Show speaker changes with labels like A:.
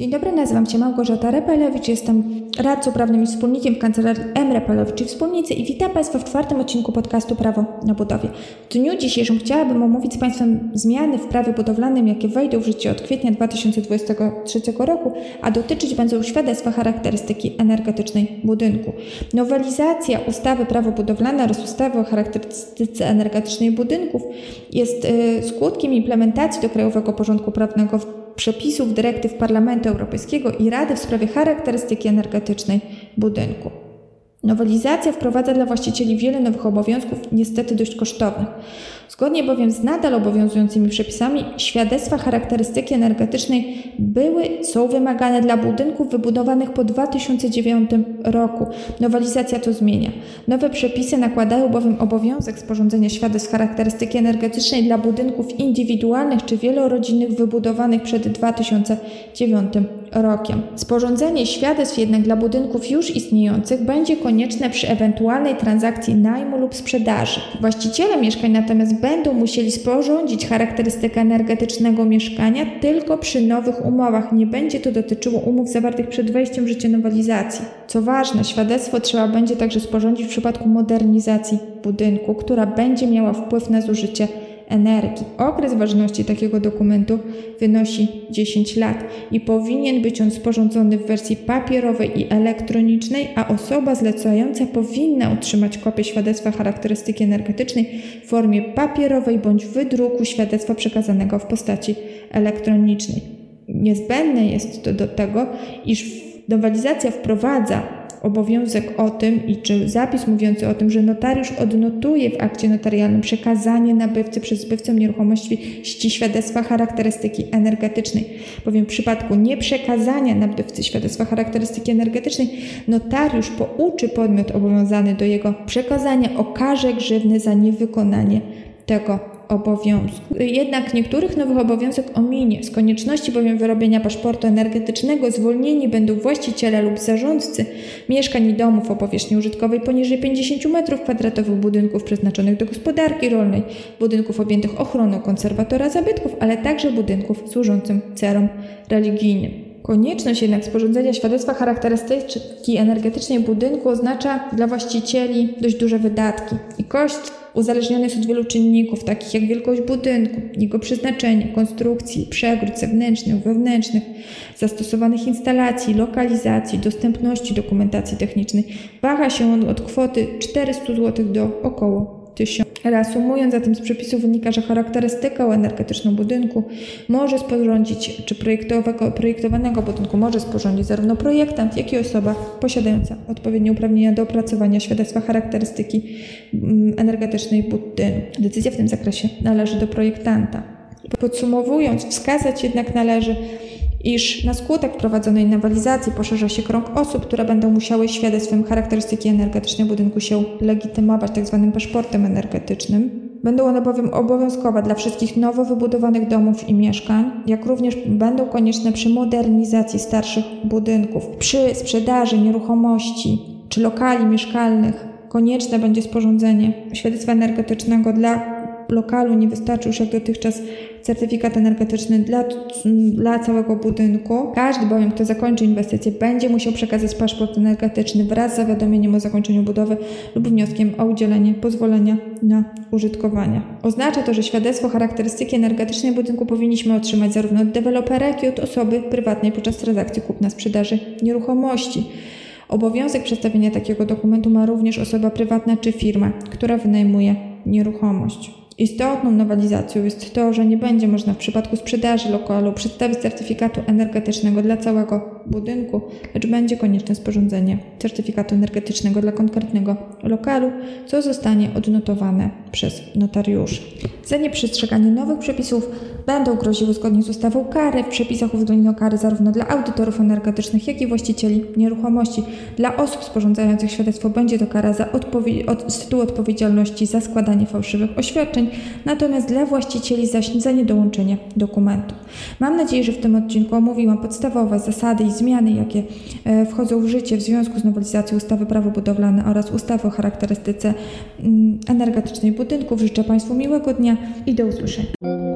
A: Dzień dobry, nazywam się Małgorzata Repelewicz, jestem radcą prawnym i wspólnikiem w kancelarii M. Repelewicz i Wspólnicy i witam Państwa w czwartym odcinku podcastu Prawo na budowie. W dniu dzisiejszym chciałabym omówić z Państwem zmiany w prawie budowlanym, jakie wejdą w życie od kwietnia 2023 roku, a dotyczyć będą świadectwa charakterystyki energetycznej budynku. Nowelizacja ustawy Prawo budowlane oraz ustawy o charakterystyce energetycznej budynków jest y, skutkiem implementacji do krajowego porządku prawnego przepisów dyrektyw Parlamentu Europejskiego i Rady w sprawie charakterystyki energetycznej budynku. Nowelizacja wprowadza dla właścicieli wiele nowych obowiązków, niestety dość kosztownych. Zgodnie bowiem z nadal obowiązującymi przepisami, świadectwa charakterystyki energetycznej były, są wymagane dla budynków wybudowanych po 2009 roku. Nowelizacja to zmienia. Nowe przepisy nakładają bowiem obowiązek sporządzenia świadectw charakterystyki energetycznej dla budynków indywidualnych czy wielorodzinnych wybudowanych przed 2009 rokiem. Sporządzenie świadectw jednak dla budynków już istniejących będzie konieczne przy ewentualnej transakcji najmu lub sprzedaży. Właściciele mieszkań natomiast będą musieli sporządzić charakterystykę energetycznego mieszkania tylko przy nowych umowach. Nie będzie to dotyczyło umów zawartych przed wejściem w życie nowelizacji. Co ważne, świadectwo trzeba będzie także sporządzić w przypadku modernizacji budynku, która będzie miała wpływ na zużycie energii. Okres ważności takiego dokumentu wynosi 10 lat i powinien być on sporządzony w wersji papierowej i elektronicznej, a osoba zlecająca powinna otrzymać kopię świadectwa charakterystyki energetycznej w formie papierowej bądź wydruku świadectwa przekazanego w postaci elektronicznej. Niezbędne jest to do tego, iż nowelizacja wprowadza obowiązek o tym i czy zapis mówiący o tym, że notariusz odnotuje w akcie notarialnym przekazanie nabywcy przez zbywcę nieruchomości świadectwa charakterystyki energetycznej. Bowiem w przypadku nieprzekazania nabywcy świadectwa charakterystyki energetycznej notariusz pouczy podmiot obowiązany do jego przekazania o karze grzywny za niewykonanie tego obowiązku. Jednak niektórych nowych obowiązek ominie. Z konieczności bowiem wyrobienia paszportu energetycznego zwolnieni będą właściciele lub zarządcy mieszkań i domów o powierzchni użytkowej poniżej 50 m2 budynków przeznaczonych do gospodarki rolnej, budynków objętych ochroną konserwatora zabytków, ale także budynków służącym celom religijnym. Konieczność jednak sporządzenia świadectwa charakterystyki energetycznej budynku oznacza dla właścicieli dość duże wydatki i koszt uzależniony jest od wielu czynników, takich jak wielkość budynku, jego przeznaczenie, konstrukcji, przegród zewnętrznych, wewnętrznych, zastosowanych instalacji, lokalizacji, dostępności dokumentacji technicznej. Waha się on od kwoty 400 zł do około Reasumując, zatem z przepisu wynika, że charakterystykę energetyczną budynku może sporządzić, czy projektowanego budynku może sporządzić zarówno projektant, jak i osoba posiadająca odpowiednie uprawnienia do opracowania świadectwa charakterystyki mm, energetycznej budynku. Decyzja w tym zakresie należy do projektanta. Podsumowując, wskazać jednak należy, iż na skutek prowadzonej nowelizacji poszerza się krąg osób, które będą musiały świadectwem charakterystyki energetycznej budynku się legitymować tzw. Tak paszportem energetycznym. Będą one bowiem obowiązkowe dla wszystkich nowo wybudowanych domów i mieszkań, jak również będą konieczne przy modernizacji starszych budynków. Przy sprzedaży nieruchomości czy lokali mieszkalnych konieczne będzie sporządzenie świadectwa energetycznego dla lokalu nie wystarczy już jak dotychczas certyfikat energetyczny dla, dla całego budynku. Każdy bowiem, kto zakończy inwestycję, będzie musiał przekazać paszport energetyczny wraz z zawiadomieniem o zakończeniu budowy lub wnioskiem o udzielenie pozwolenia na użytkowanie. Oznacza to, że świadectwo charakterystyki energetycznej budynku powinniśmy otrzymać zarówno od dewelopera, jak i od osoby prywatnej podczas transakcji kupna-sprzedaży nieruchomości. Obowiązek przedstawienia takiego dokumentu ma również osoba prywatna czy firma, która wynajmuje nieruchomość. Istotną nowelizacją jest to, że nie będzie można w przypadku sprzedaży lokalu przedstawić certyfikatu energetycznego dla całego budynku, lecz będzie konieczne sporządzenie certyfikatu energetycznego dla konkretnego lokalu, co zostanie odnotowane przez notariuszy. Za nieprzestrzeganie nowych przepisów będą groziły zgodnie z ustawą kary. W przepisach uwzględniono kary zarówno dla audytorów energetycznych, jak i właścicieli nieruchomości. Dla osób sporządzających świadectwo będzie to kara za odpowie- od, z tytułu odpowiedzialności za składanie fałszywych oświadczeń, natomiast dla właścicieli zaś za niedołączenie dokumentu. Mam nadzieję, że w tym odcinku omówiłam podstawowe zasady i zmiany, jakie e, wchodzą w życie w związku z nowelizacją ustawy Prawo Budowlane oraz ustawy o charakterystyce mm, energetycznej budynków. Życzę Państwu miłego dnia i do usłyszenia.